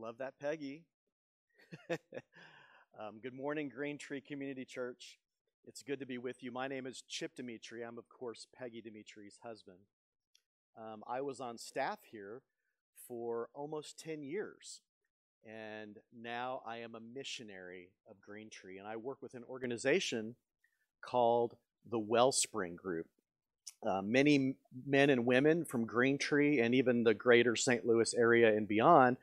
Love that, Peggy. um, good morning, Green Tree Community Church. It's good to be with you. My name is Chip Dimitri. I'm, of course, Peggy Dimitri's husband. Um, I was on staff here for almost 10 years, and now I am a missionary of Green Tree, and I work with an organization called the Wellspring Group. Uh, many men and women from Green Tree and even the greater St. Louis area and beyond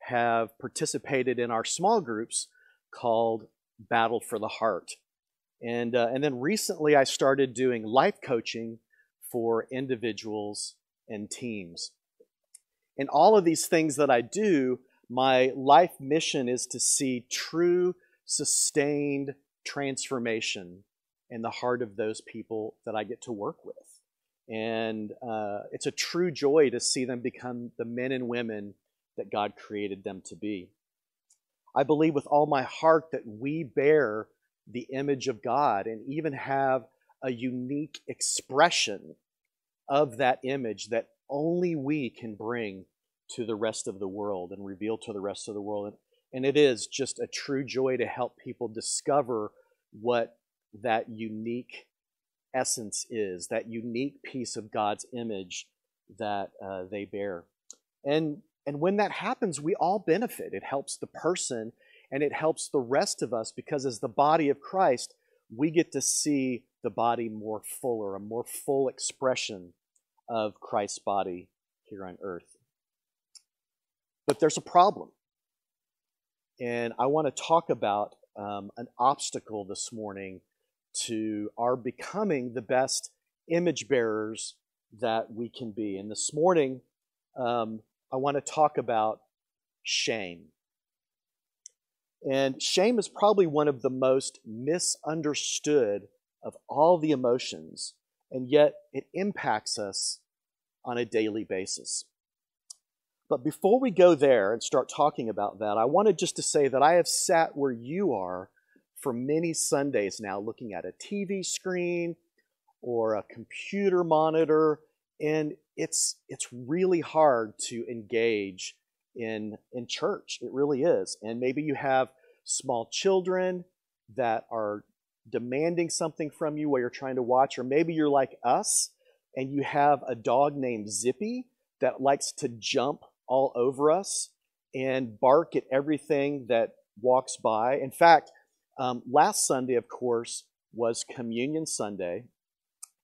have participated in our small groups called Battle for the Heart. And, uh, and then recently I started doing life coaching for individuals and teams. In all of these things that I do, my life mission is to see true, sustained transformation in the heart of those people that I get to work with. And uh, it's a true joy to see them become the men and women that God created them to be. I believe with all my heart that we bear the image of God and even have a unique expression of that image that only we can bring to the rest of the world and reveal to the rest of the world. And it is just a true joy to help people discover what that unique essence is, that unique piece of God's image that uh, they bear. And, and when that happens, we all benefit. It helps the person and it helps the rest of us because as the body of Christ, we get to see the body more fuller, a more full expression of Christ's body here on earth. But there's a problem. And I want to talk about um, an obstacle this morning to our becoming the best image bearers that we can be. And this morning, um, I want to talk about shame. And shame is probably one of the most misunderstood of all the emotions, and yet it impacts us on a daily basis. But before we go there and start talking about that, I wanted just to say that I have sat where you are for many Sundays now looking at a TV screen or a computer monitor, and it's it's really hard to engage in in church. It really is. And maybe you have small children that are demanding something from you while you're trying to watch, or maybe you're like us and you have a dog named Zippy that likes to jump all over us and bark at everything that walks by. In fact, um, last Sunday, of course, was Communion Sunday,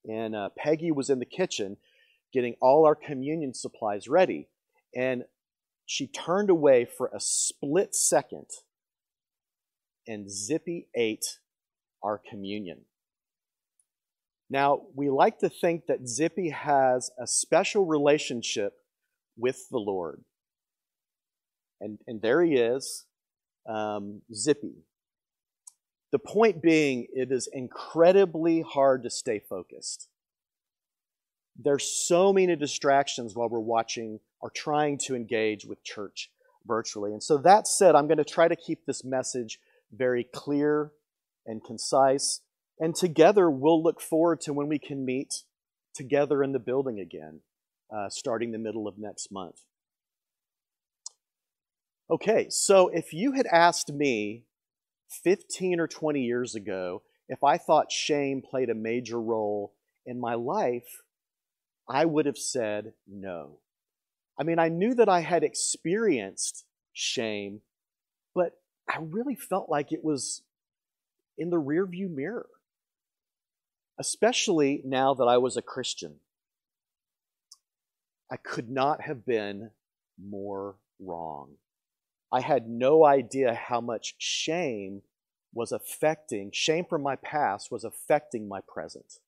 and uh, Peggy was in the kitchen getting all our communion supplies ready. And she turned away for a split second, and Zippy ate our communion. Now, we like to think that Zippy has a special relationship with the Lord. And, and there he is, um, Zippy. The point being, it is incredibly hard to stay focused. There's so many distractions while we're watching or trying to engage with church virtually. And so, that said, I'm going to try to keep this message very clear and concise. And together, we'll look forward to when we can meet together in the building again, uh, starting the middle of next month. Okay, so if you had asked me 15 or 20 years ago, if I thought shame played a major role in my life, I would have said no. I mean, I knew that I had experienced shame, but I really felt like it was in the rearview mirror, especially now that I was a Christian. I could not have been more wrong. I had no idea how much shame was affecting, shame from my past was affecting my present.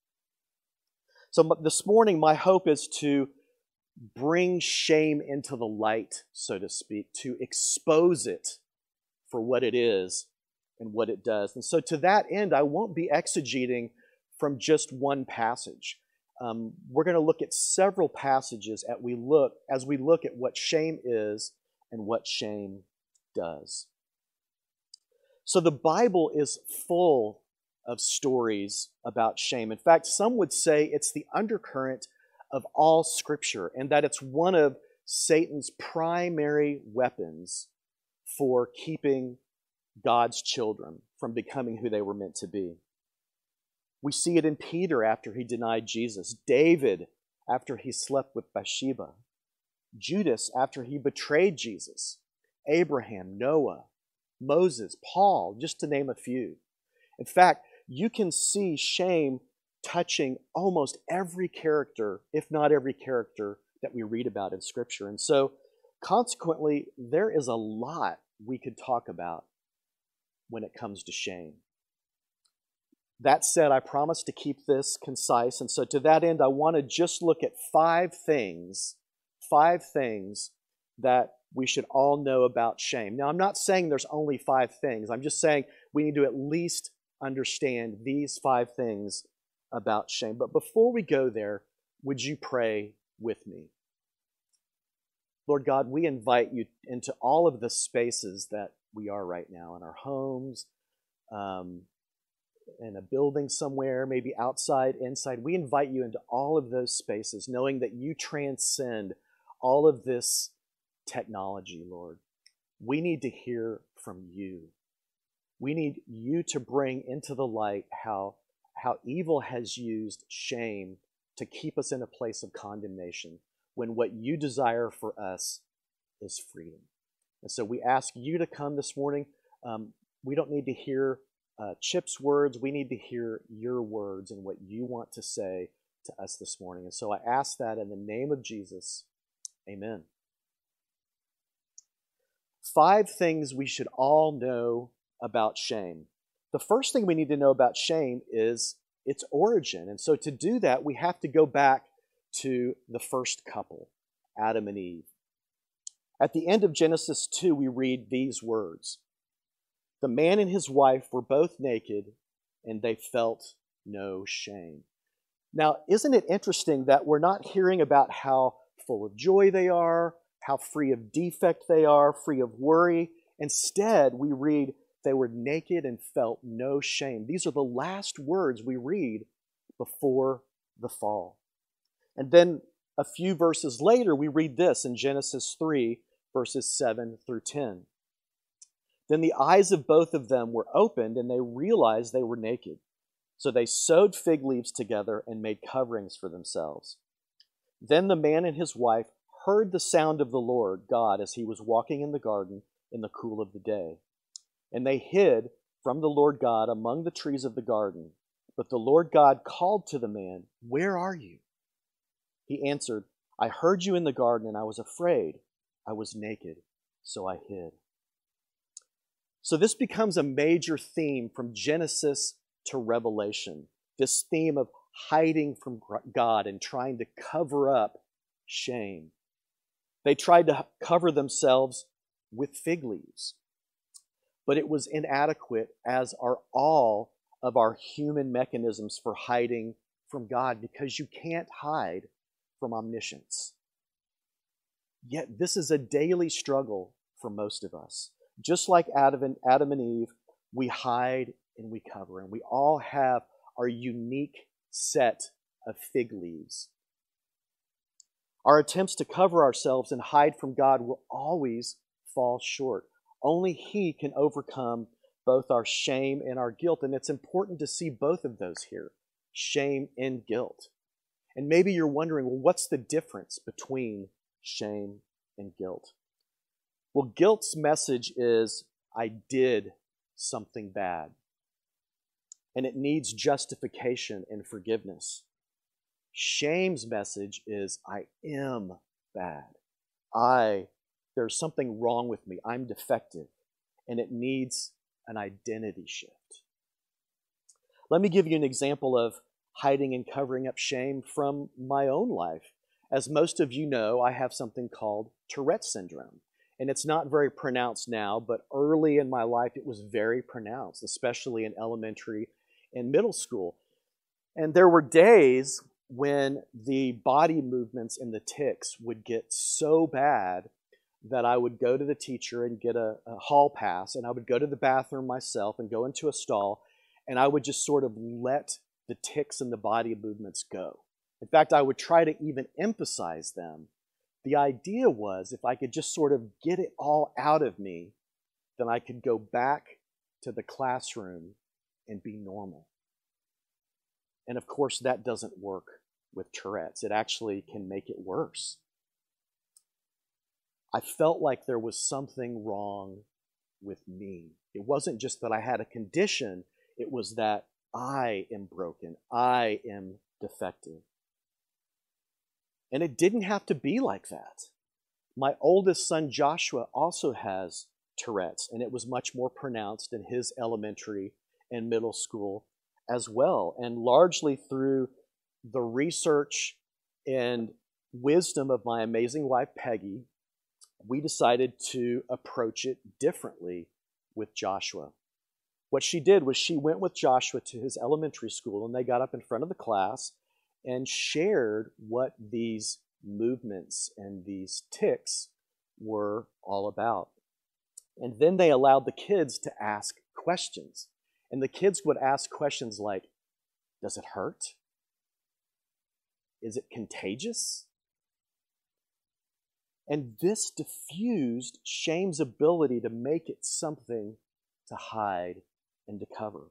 So this morning, my hope is to bring shame into the light, so to speak, to expose it for what it is and what it does. And so, to that end, I won't be exegeting from just one passage. Um, we're going to look at several passages as we look as we look at what shame is and what shame does. So the Bible is full of stories about shame. In fact, some would say it's the undercurrent of all Scripture and that it's one of Satan's primary weapons for keeping God's children from becoming who they were meant to be. We see it in Peter after he denied Jesus, David after he slept with Bathsheba, Judas after he betrayed Jesus, Abraham, Noah, Moses, Paul, just to name a few. In fact, you can see shame touching almost every character, if not every character that we read about in Scripture. And so, consequently, there is a lot we could talk about when it comes to shame. That said, I promise to keep this concise. And so, to that end, I want to just look at five things, five things that we should all know about shame. Now, I'm not saying there's only five things. I'm just saying we need to at least understand these five things about shame. But before we go there, would you pray with me? Lord God, we invite you into all of the spaces that we are right now in our homes, um, in a building somewhere, maybe outside, inside. We invite you into all of those spaces, knowing that you transcend all of this technology, Lord. We need to hear from you. We need you to bring into the light how, how evil has used shame to keep us in a place of condemnation when what you desire for us is freedom. And so we ask you to come this morning. Um, we don't need to hear uh, Chip's words. We need to hear your words and what you want to say to us this morning. And so I ask that in the name of Jesus. Amen. Five things we should all know about shame. The first thing we need to know about shame is its origin. And so to do that, we have to go back to the first couple, Adam and Eve. At the end of Genesis 2, we read these words The man and his wife were both naked, and they felt no shame. Now, isn't it interesting that we're not hearing about how full of joy they are, how free of defect they are, free of worry? Instead, we read they were naked and felt no shame. These are the last words we read before the fall. And then a few verses later, we read this in Genesis 3, verses 7 through 10. Then the eyes of both of them were opened, and they realized they were naked. So they sewed fig leaves together and made coverings for themselves. Then the man and his wife heard the sound of the Lord God as he was walking in the garden in the cool of the day. And they hid from the Lord God among the trees of the garden. But the Lord God called to the man, Where are you? He answered, I heard you in the garden, and I was afraid. I was naked, so I hid. So this becomes a major theme from Genesis to Revelation. This theme of hiding from God and trying to cover up shame. They tried to cover themselves with fig leaves but it was inadequate, as are all of our human mechanisms for hiding from God, because you can't hide from omniscience. Yet, this is a daily struggle for most of us. Just like Adam and, Adam and Eve, we hide and we cover, and we all have our unique set of fig leaves. Our attempts to cover ourselves and hide from God will always fall short. Only He can overcome both our shame and our guilt. And it's important to see both of those here shame and guilt. And maybe you're wondering, well, what's the difference between shame and guilt? Well, guilt's message is, I did something bad. And it needs justification and forgiveness. Shame's message is, I am bad. I there's something wrong with me. I'm defective. And it needs an identity shift. Let me give you an example of hiding and covering up shame from my own life. As most of you know, I have something called Tourette's syndrome. And it's not very pronounced now, but early in my life it was very pronounced, especially in elementary and middle school. And there were days when the body movements and the tics would get so bad that I would go to the teacher and get a, a, hall pass, and I would go to the bathroom myself and go into a stall, and I would just sort of let the tics and the body movements go. In fact, I would try to even emphasize them. The idea was if I could just sort of get it all out of me, then I could go back to the classroom and be normal. And of course, that doesn't work with Tourette's. It actually can make it worse. I felt like there was something wrong with me. It wasn't just that I had a condition, it was that I am broken, I am defective. And it didn't have to be like that. My oldest son, Joshua, also has Tourette's, and it was much more pronounced in his elementary and middle school as well. And largely through the research and wisdom of my amazing wife, Peggy, we decided to approach it differently with Joshua. What she did was she went with Joshua to his elementary school and they got up in front of the class and shared what these movements and these tics were all about. And then they allowed the kids to ask questions. And the kids would ask questions like Does it hurt? Is it contagious? And this diffused shame's ability to make it something to hide and to cover.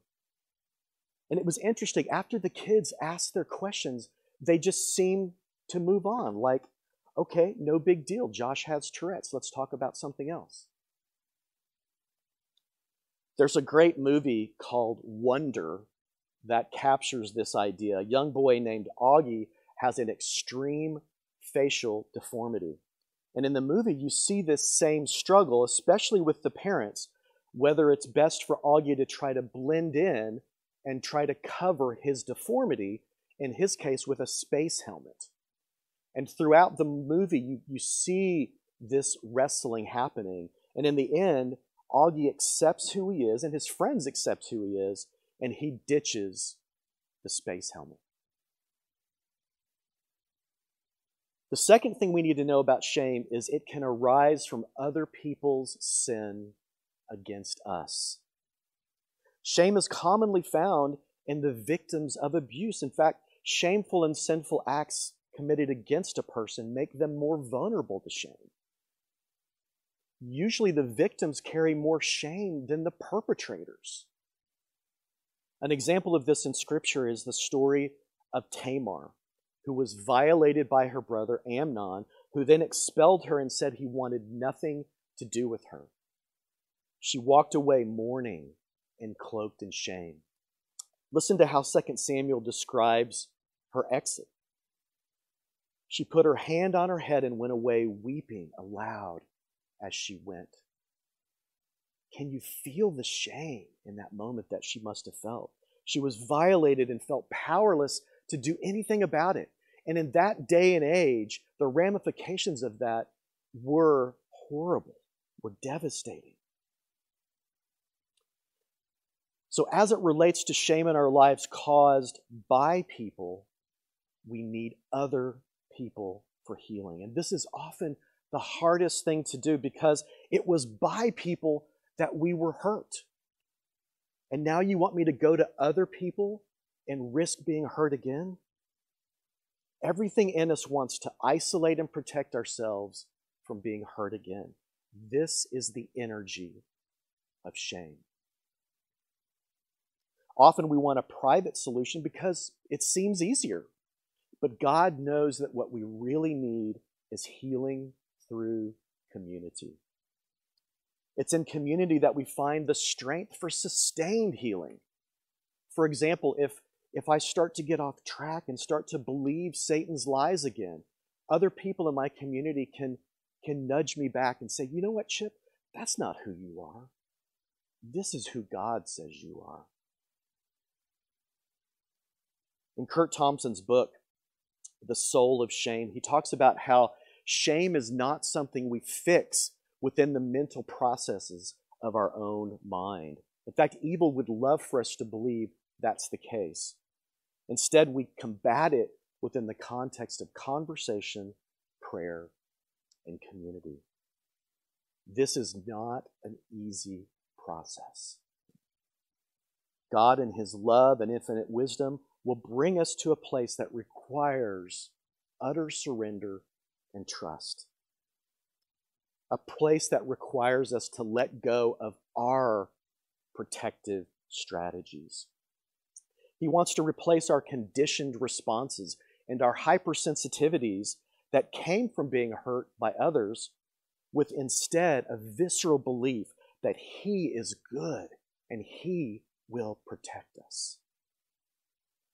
And it was interesting. After the kids asked their questions, they just seemed to move on. Like, okay, no big deal. Josh has Tourette's. Let's talk about something else. There's a great movie called Wonder that captures this idea. A young boy named Augie has an extreme facial deformity. And in the movie, you see this same struggle, especially with the parents, whether it's best for Augie to try to blend in and try to cover his deformity, in his case, with a space helmet. And throughout the movie, you, you see this wrestling happening. And in the end, Augie accepts who he is, and his friends accept who he is, and he ditches the space helmet. The second thing we need to know about shame is it can arise from other people's sin against us. Shame is commonly found in the victims of abuse. In fact, shameful and sinful acts committed against a person make them more vulnerable to shame. Usually, the victims carry more shame than the perpetrators. An example of this in Scripture is the story of Tamar who was violated by her brother Amnon, who then expelled her and said he wanted nothing to do with her. She walked away mourning and cloaked in shame. Listen to how 2 Samuel describes her exit. She put her hand on her head and went away weeping aloud as she went. Can you feel the shame in that moment that she must have felt? She was violated and felt powerless to do anything about it. And in that day and age, the ramifications of that were horrible, were devastating. So, as it relates to shame in our lives caused by people, we need other people for healing. And this is often the hardest thing to do because it was by people that we were hurt. And now you want me to go to other people and risk being hurt again? Everything in us wants to isolate and protect ourselves from being hurt again. This is the energy of shame. Often we want a private solution because it seems easier. But God knows that what we really need is healing through community. It's in community that we find the strength for sustained healing. For example, if if I start to get off track and start to believe Satan's lies again, other people in my community can, can nudge me back and say, you know what, Chip? That's not who you are. This is who God says you are. In Kurt Thompson's book, The Soul of Shame, he talks about how shame is not something we fix within the mental processes of our own mind. In fact, evil would love for us to believe that's the case. Instead, we combat it within the context of conversation, prayer, and community. This is not an easy process. God, in His love and infinite wisdom, will bring us to a place that requires utter surrender and trust. a place that requires us to let go of our protective strategies. He wants to replace our conditioned responses and our hypersensitivities that came from being hurt by others with instead a visceral belief that He is good and He will protect us.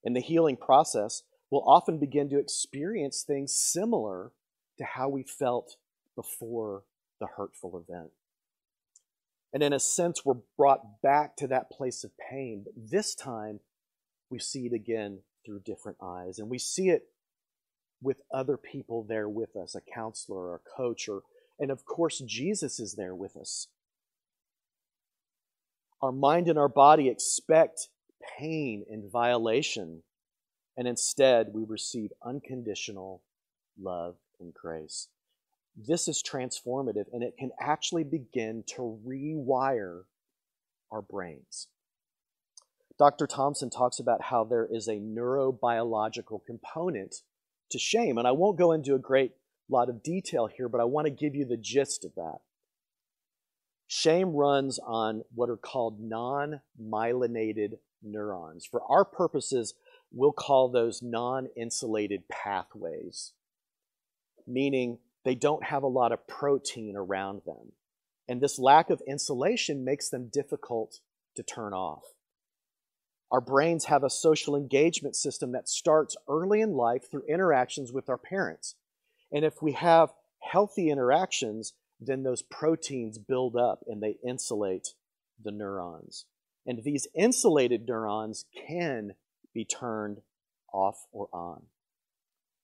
In the healing process, we'll often begin to experience things similar to how we felt before the hurtful event. And in a sense, we're brought back to that place of pain. But this time, we see it again through different eyes. And we see it with other people there with us a counselor or a coach, or, and of course, Jesus is there with us. Our mind and our body expect pain and violation, and instead we receive unconditional love and grace. This is transformative, and it can actually begin to rewire our brains. Dr. Thompson talks about how there is a neurobiological component to shame, and I won't go into a great lot of detail here, but I want to give you the gist of that. Shame runs on what are called non myelinated neurons. For our purposes, we'll call those non insulated pathways, meaning they don't have a lot of protein around them. And this lack of insulation makes them difficult to turn off. Our brains have a social engagement system that starts early in life through interactions with our parents. And if we have healthy interactions, then those proteins build up and they insulate the neurons. And these insulated neurons can be turned off or on.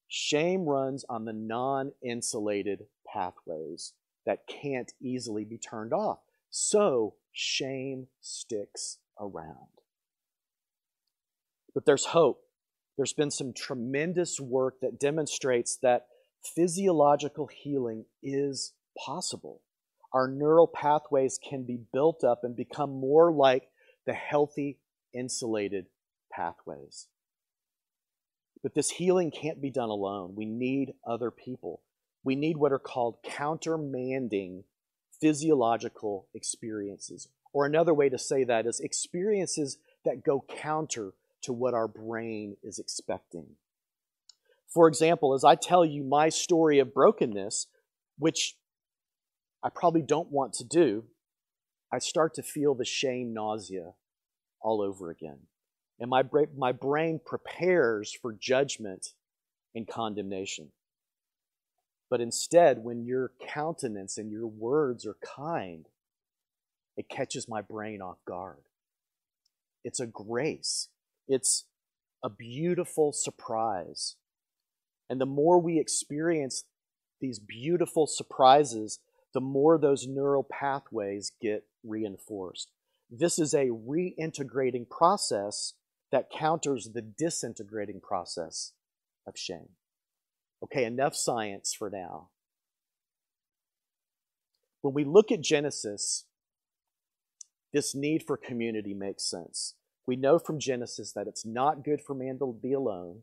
Shame runs on the non insulated pathways that can't easily be turned off. So shame sticks around. But there's hope. There's been some tremendous work that demonstrates that physiological healing is possible. Our neural pathways can be built up and become more like the healthy, insulated pathways. But this healing can't be done alone. We need other people. We need what are called countermanding physiological experiences. Or another way to say that is experiences that go counter to what our brain is expecting. For example, as I tell you my story of brokenness, which I probably don't want to do, I start to feel the shame nausea all over again. And my, bra- my brain prepares for judgment and condemnation. But instead, when your countenance and your words are kind, it catches my brain off guard. It's a grace, it's a beautiful surprise. And the more we experience these beautiful surprises, the more those neural pathways get reinforced. This is a reintegrating process that counters the disintegrating process of shame. Okay, enough science for now. When we look at Genesis, this need for community makes sense. We know from Genesis that it's not good for man to be alone.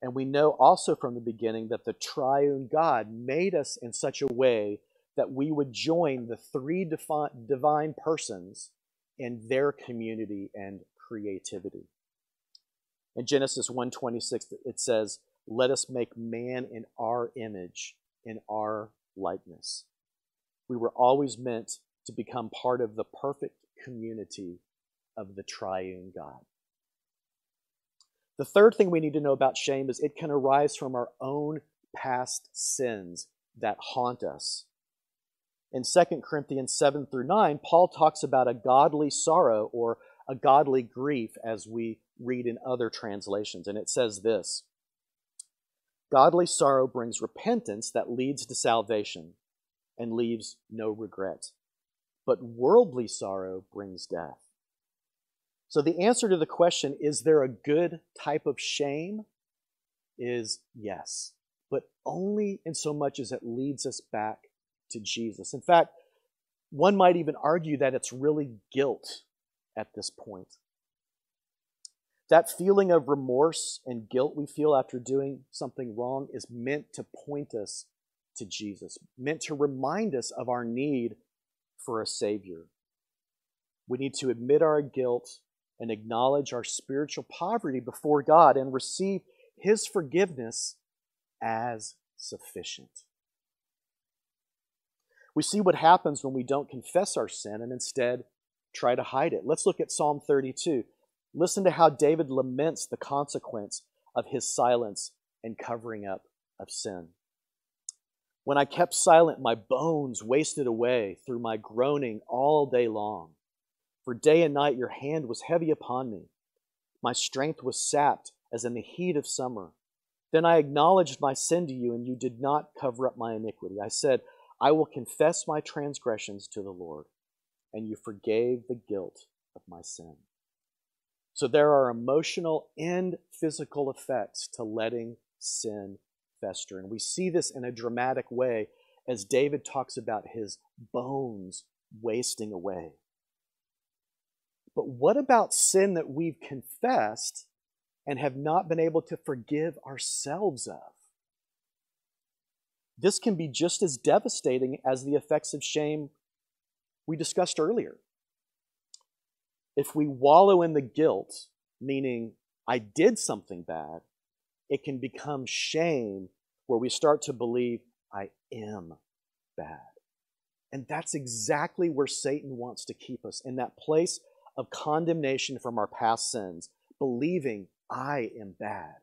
And we know also from the beginning that the triune God made us in such a way that we would join the three divine persons in their community and creativity. In Genesis 1:26 it says, "Let us make man in our image, in our likeness." We were always meant to become part of the perfect community of the triune God. The third thing we need to know about shame is it can arise from our own past sins that haunt us. In 2 Corinthians 7 through 9, Paul talks about a godly sorrow or a godly grief as we read in other translations. And it says this Godly sorrow brings repentance that leads to salvation and leaves no regret. But worldly sorrow brings death. So the answer to the question, is there a good type of shame? Is yes, but only in so much as it leads us back to Jesus. In fact, one might even argue that it's really guilt at this point. That feeling of remorse and guilt we feel after doing something wrong is meant to point us to Jesus, meant to remind us of our need for a Savior. We need to admit our guilt and acknowledge our spiritual poverty before God and receive His forgiveness as sufficient. We see what happens when we don't confess our sin and instead try to hide it. Let's look at Psalm 32. Listen to how David laments the consequence of his silence and covering up of sin. When I kept silent, my bones wasted away through my groaning all day long. For day and night your hand was heavy upon me. My strength was sapped as in the heat of summer. Then I acknowledged my sin to you, and you did not cover up my iniquity. I said, I will confess my transgressions to the Lord, and you forgave the guilt of my sin. So there are emotional and physical effects to letting sin fester. And we see this in a dramatic way as David talks about his bones wasting away. But what about sin that we've confessed and have not been able to forgive ourselves of? This can be just as devastating as the effects of shame we discussed earlier. If we wallow in the guilt, meaning I did something bad, it can become shame where we start to believe I am bad. And that's exactly where Satan wants to keep us in that place of condemnation from our past sins, believing I am bad.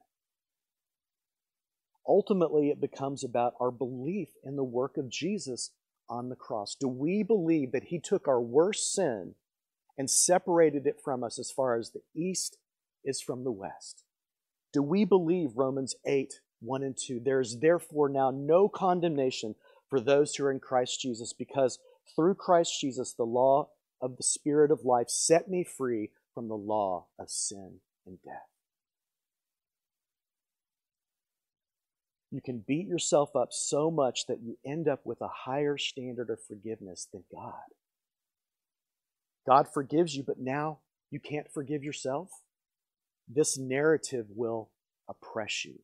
Ultimately, it becomes about our belief in the work of Jesus on the cross. Do we believe that He took our worst sin and separated it from us as far as the east is from the west? Do we believe Romans 8, 1 and 2? There is therefore now no condemnation for those who are in Christ Jesus, because through Christ Jesus, the law of the Spirit of life set me free from the law of sin and death. You can beat yourself up so much that you end up with a higher standard of forgiveness than God. God forgives you, but now you can't forgive yourself. This narrative will oppress you.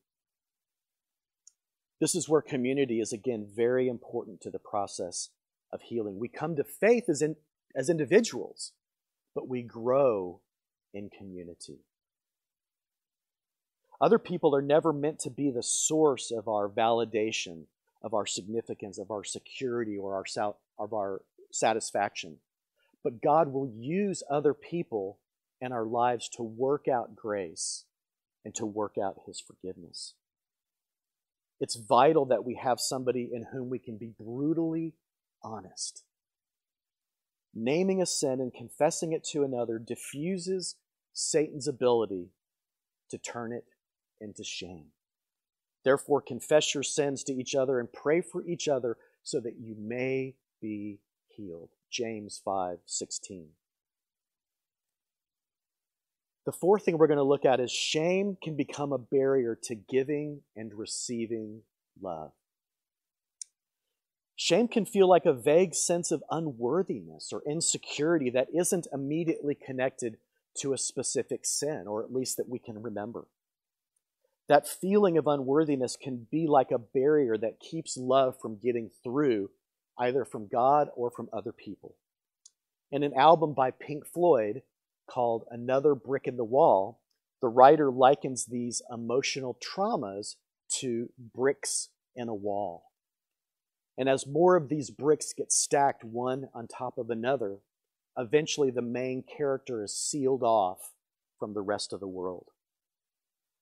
This is where community is, again, very important to the process of healing. We come to faith as, in, as individuals, but we grow in community. Other people are never meant to be the source of our validation, of our significance, of our security, or our, of our satisfaction. But God will use other people in our lives to work out grace and to work out His forgiveness. It's vital that we have somebody in whom we can be brutally honest. Naming a sin and confessing it to another diffuses Satan's ability to turn it into shame. Therefore, confess your sins to each other and pray for each other so that you may be healed. James 5 16. The fourth thing we're going to look at is shame can become a barrier to giving and receiving love. Shame can feel like a vague sense of unworthiness or insecurity that isn't immediately connected to a specific sin, or at least that we can remember. That feeling of unworthiness can be like a barrier that keeps love from getting through, either from God or from other people. In an album by Pink Floyd called Another Brick in the Wall, the writer likens these emotional traumas to bricks in a wall. And as more of these bricks get stacked one on top of another, eventually the main character is sealed off from the rest of the world.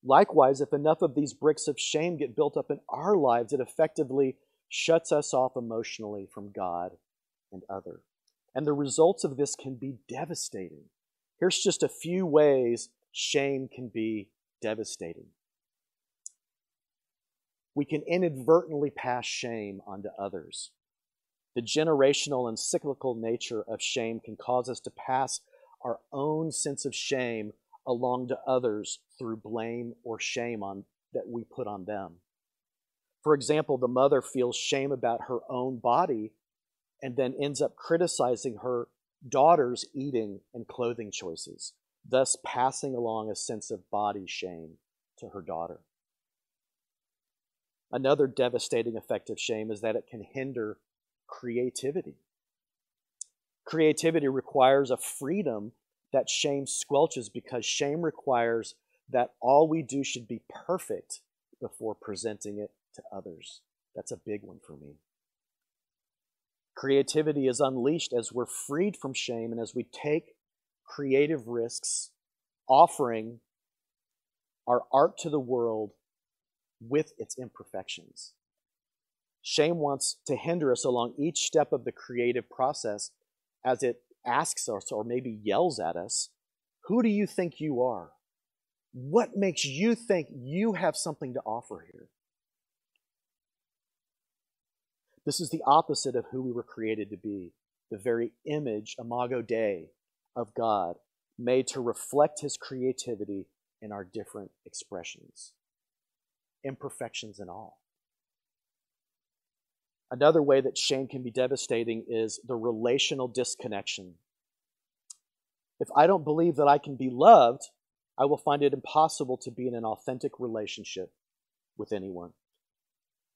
Likewise, if enough of these bricks of shame get built up in our lives, it effectively shuts us off emotionally from God and other. And the results of this can be devastating. Here's just a few ways shame can be devastating. We can inadvertently pass shame onto others. The generational and cyclical nature of shame can cause us to pass our own sense of shame along to others through blame or shame on, that we put on them. For example, the mother feels shame about her own body and then ends up criticizing her daughter's eating and clothing choices, thus passing along a sense of body shame to her daughter. Another devastating effect of shame is that it can hinder creativity. Creativity requires a freedom that shame squelches because shame requires that all we do should be perfect before presenting it to others. That's a big one for me. Creativity is unleashed as we're freed from shame and as we take creative risks, offering our art to the world with its imperfections. Shame wants to hinder us along each step of the creative process as it asks us or maybe yells at us Who do you think you are? What makes you think you have something to offer here? This is the opposite of who we were created to be the very image, imago Dei, of God, made to reflect his creativity in our different expressions, imperfections and all. Another way that shame can be devastating is the relational disconnection. If I don't believe that I can be loved, I will find it impossible to be in an authentic relationship with anyone.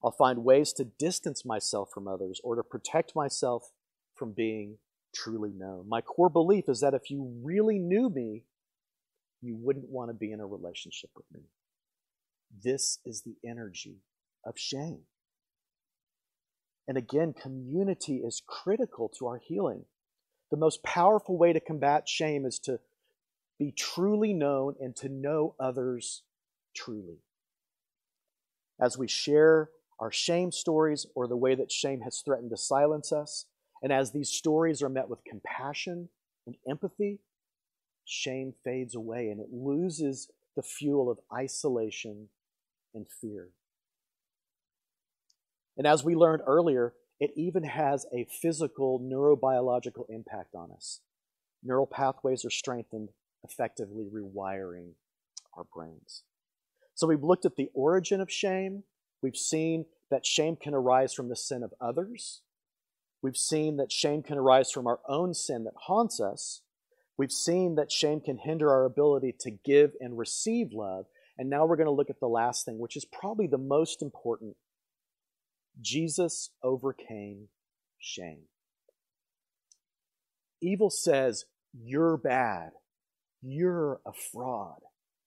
I'll find ways to distance myself from others or to protect myself from being truly known. My core belief is that if you really knew me, you wouldn't want to be in a relationship with me. This is the energy of shame. And again, community is critical to our healing. The most powerful way to combat shame is to be truly known and to know others truly. As we share our shame stories or the way that shame has threatened to silence us, and as these stories are met with compassion and empathy, shame fades away and it loses the fuel of isolation and fear. And as we learned earlier, it even has a physical neurobiological impact on us. Neural pathways are strengthened, effectively rewiring our brains. So we've looked at the origin of shame. We've seen that shame can arise from the sin of others. We've seen that shame can arise from our own sin that haunts us. We've seen that shame can hinder our ability to give and receive love. And now we're going to look at the last thing, which is probably the most important Jesus overcame shame. Evil says, You're bad. You're a fraud.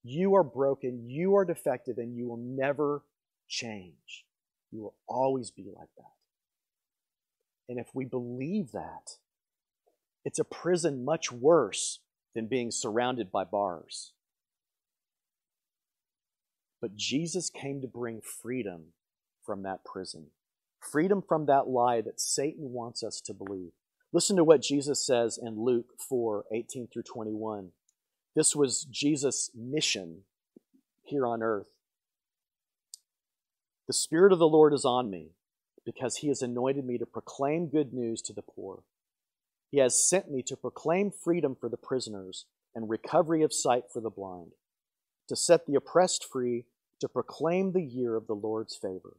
You are broken. You are defective, and you will never change. You will always be like that. And if we believe that, it's a prison much worse than being surrounded by bars. But Jesus came to bring freedom from that prison freedom from that lie that Satan wants us to believe. Listen to what Jesus says in Luke 4 18 through 21. This was Jesus' mission here on earth. The Spirit of the Lord is on me because he has anointed me to proclaim good news to the poor. He has sent me to proclaim freedom for the prisoners and recovery of sight for the blind, to set the oppressed free, to proclaim the year of the Lord's favor.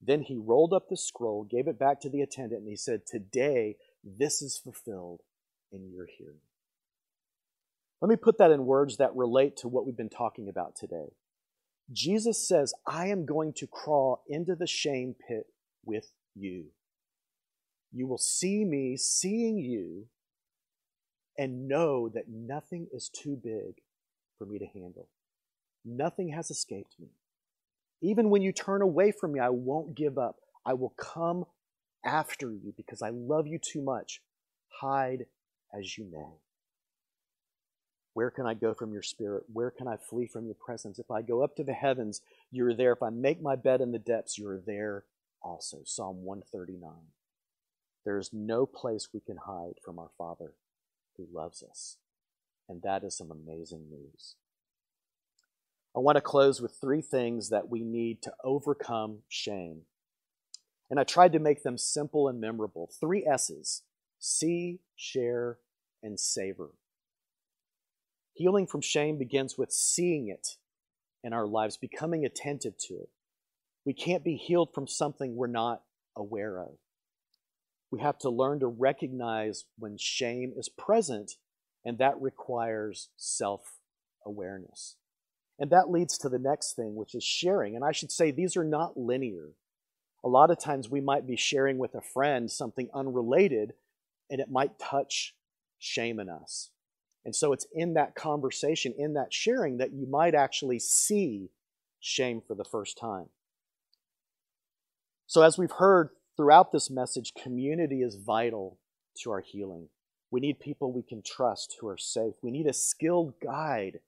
Then he rolled up the scroll, gave it back to the attendant, and he said, Today this is fulfilled in your hearing. Let me put that in words that relate to what we've been talking about today. Jesus says, I am going to crawl into the shame pit with you. You will see me seeing you and know that nothing is too big for me to handle. Nothing has escaped me. Even when you turn away from me, I won't give up. I will come after you because I love you too much. Hide as you may. Where can I go from your spirit? Where can I flee from your presence? If I go up to the heavens, you're there. If I make my bed in the depths, you're there also. Psalm 139. There is no place we can hide from our Father who loves us. And that is some amazing news. I want to close with three things that we need to overcome shame. And I tried to make them simple and memorable. Three S's see, share, and savor. Healing from shame begins with seeing it in our lives, becoming attentive to it. We can't be healed from something we're not aware of. We have to learn to recognize when shame is present, and that requires self awareness. And that leads to the next thing, which is sharing. And I should say, these are not linear. A lot of times we might be sharing with a friend something unrelated, and it might touch shame in us. And so it's in that conversation, in that sharing, that you might actually see shame for the first time. So, as we've heard throughout this message, community is vital to our healing. We need people we can trust who are safe. We need a skilled guide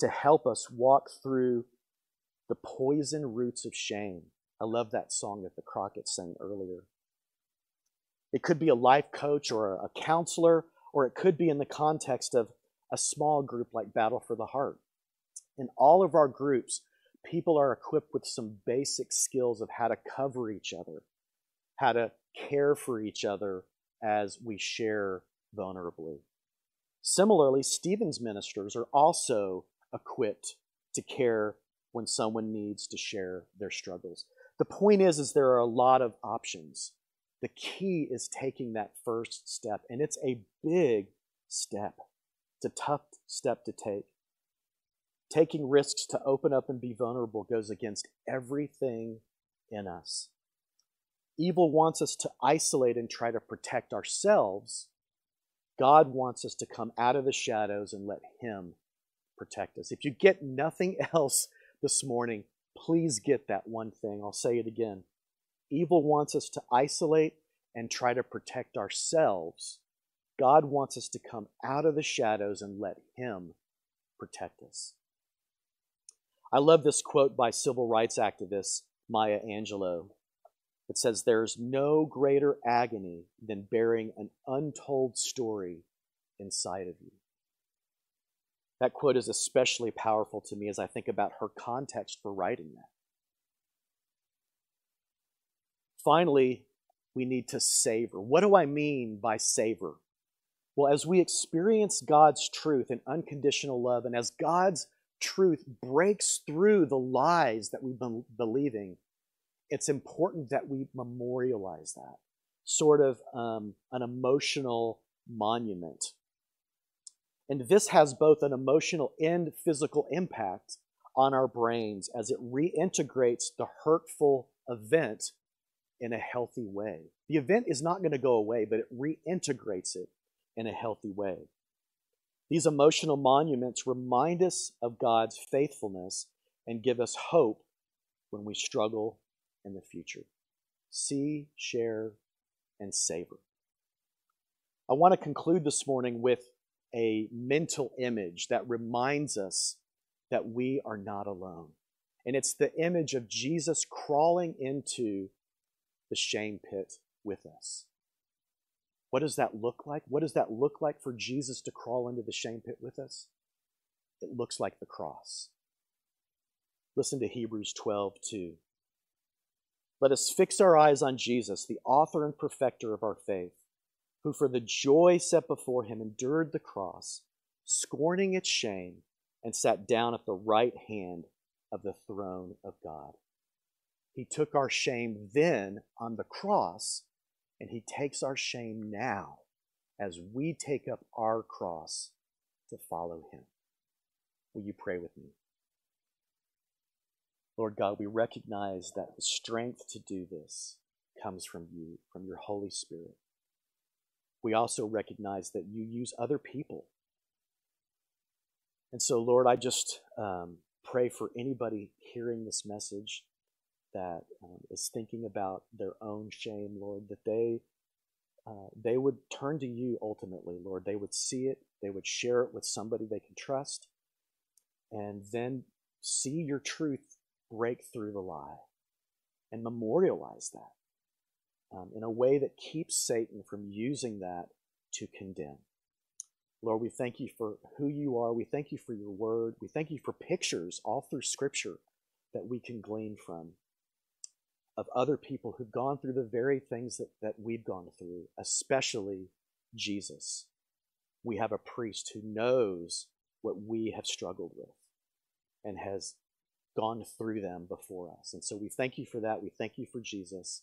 to help us walk through the poison roots of shame. I love that song that the Crockett's sang earlier. It could be a life coach or a counselor, or it could be in the context of a small group like Battle for the Heart. In all of our groups, people are equipped with some basic skills of how to cover each other, how to care for each other as we share vulnerably. Similarly, Stephen's ministers are also equipped to care when someone needs to share their struggles. The point is, is there are a lot of options. The key is taking that first step, and it's a big step. It's a tough step to take. Taking risks to open up and be vulnerable goes against everything in us. Evil wants us to isolate and try to protect ourselves. God wants us to come out of the shadows and let Him protect us. If you get nothing else this morning, please get that one thing. I'll say it again. Evil wants us to isolate and try to protect ourselves. God wants us to come out of the shadows and let Him protect us. I love this quote by civil rights activist Maya Angelou. It says, There's no greater agony than bearing an untold story inside of you. That quote is especially powerful to me as I think about her context for writing that. Finally, we need to savor. What do I mean by savor? Well, as we experience God's truth and unconditional love, and as God's truth breaks through the lies that we've been believing, it's important that we memorialize that, sort of um, an emotional monument. And this has both an emotional and physical impact on our brains as it reintegrates the hurtful event in a healthy way. The event is not going to go away, but it reintegrates it in a healthy way. These emotional monuments remind us of God's faithfulness and give us hope when we struggle in the future. See, share, and savor. I want to conclude this morning with a mental image that reminds us that we are not alone. And it's the image of Jesus crawling into the shame pit with us. What does that look like? What does that look like for Jesus to crawl into the shame pit with us? It looks like the cross. Listen to Hebrews 12, 2. Let us fix our eyes on Jesus, the author and perfecter of our faith, who for the joy set before him endured the cross, scorning its shame, and sat down at the right hand of the throne of God. He took our shame then on the cross, and He takes our shame now as we take up our cross to follow Him. Will you pray with me? Lord God, we recognize that the strength to do this comes from you, from your Holy Spirit. We also recognize that you use other people. And so, Lord, I just um, pray for anybody hearing this message that um, is thinking about their own shame, Lord, that they uh, they would turn to you ultimately, Lord. They would see it, they would share it with somebody they can trust, and then see your truth break through the lie and memorialize that um, in a way that keeps Satan from using that to condemn. Lord, we thank you for who you are. We thank you for your word. We thank you for pictures all through Scripture that we can glean from of other people who've gone through the very things that, that we've gone through, especially Jesus. We have a priest who knows what we have struggled with and has gone through them before us. And so we thank you for that. We thank you for Jesus.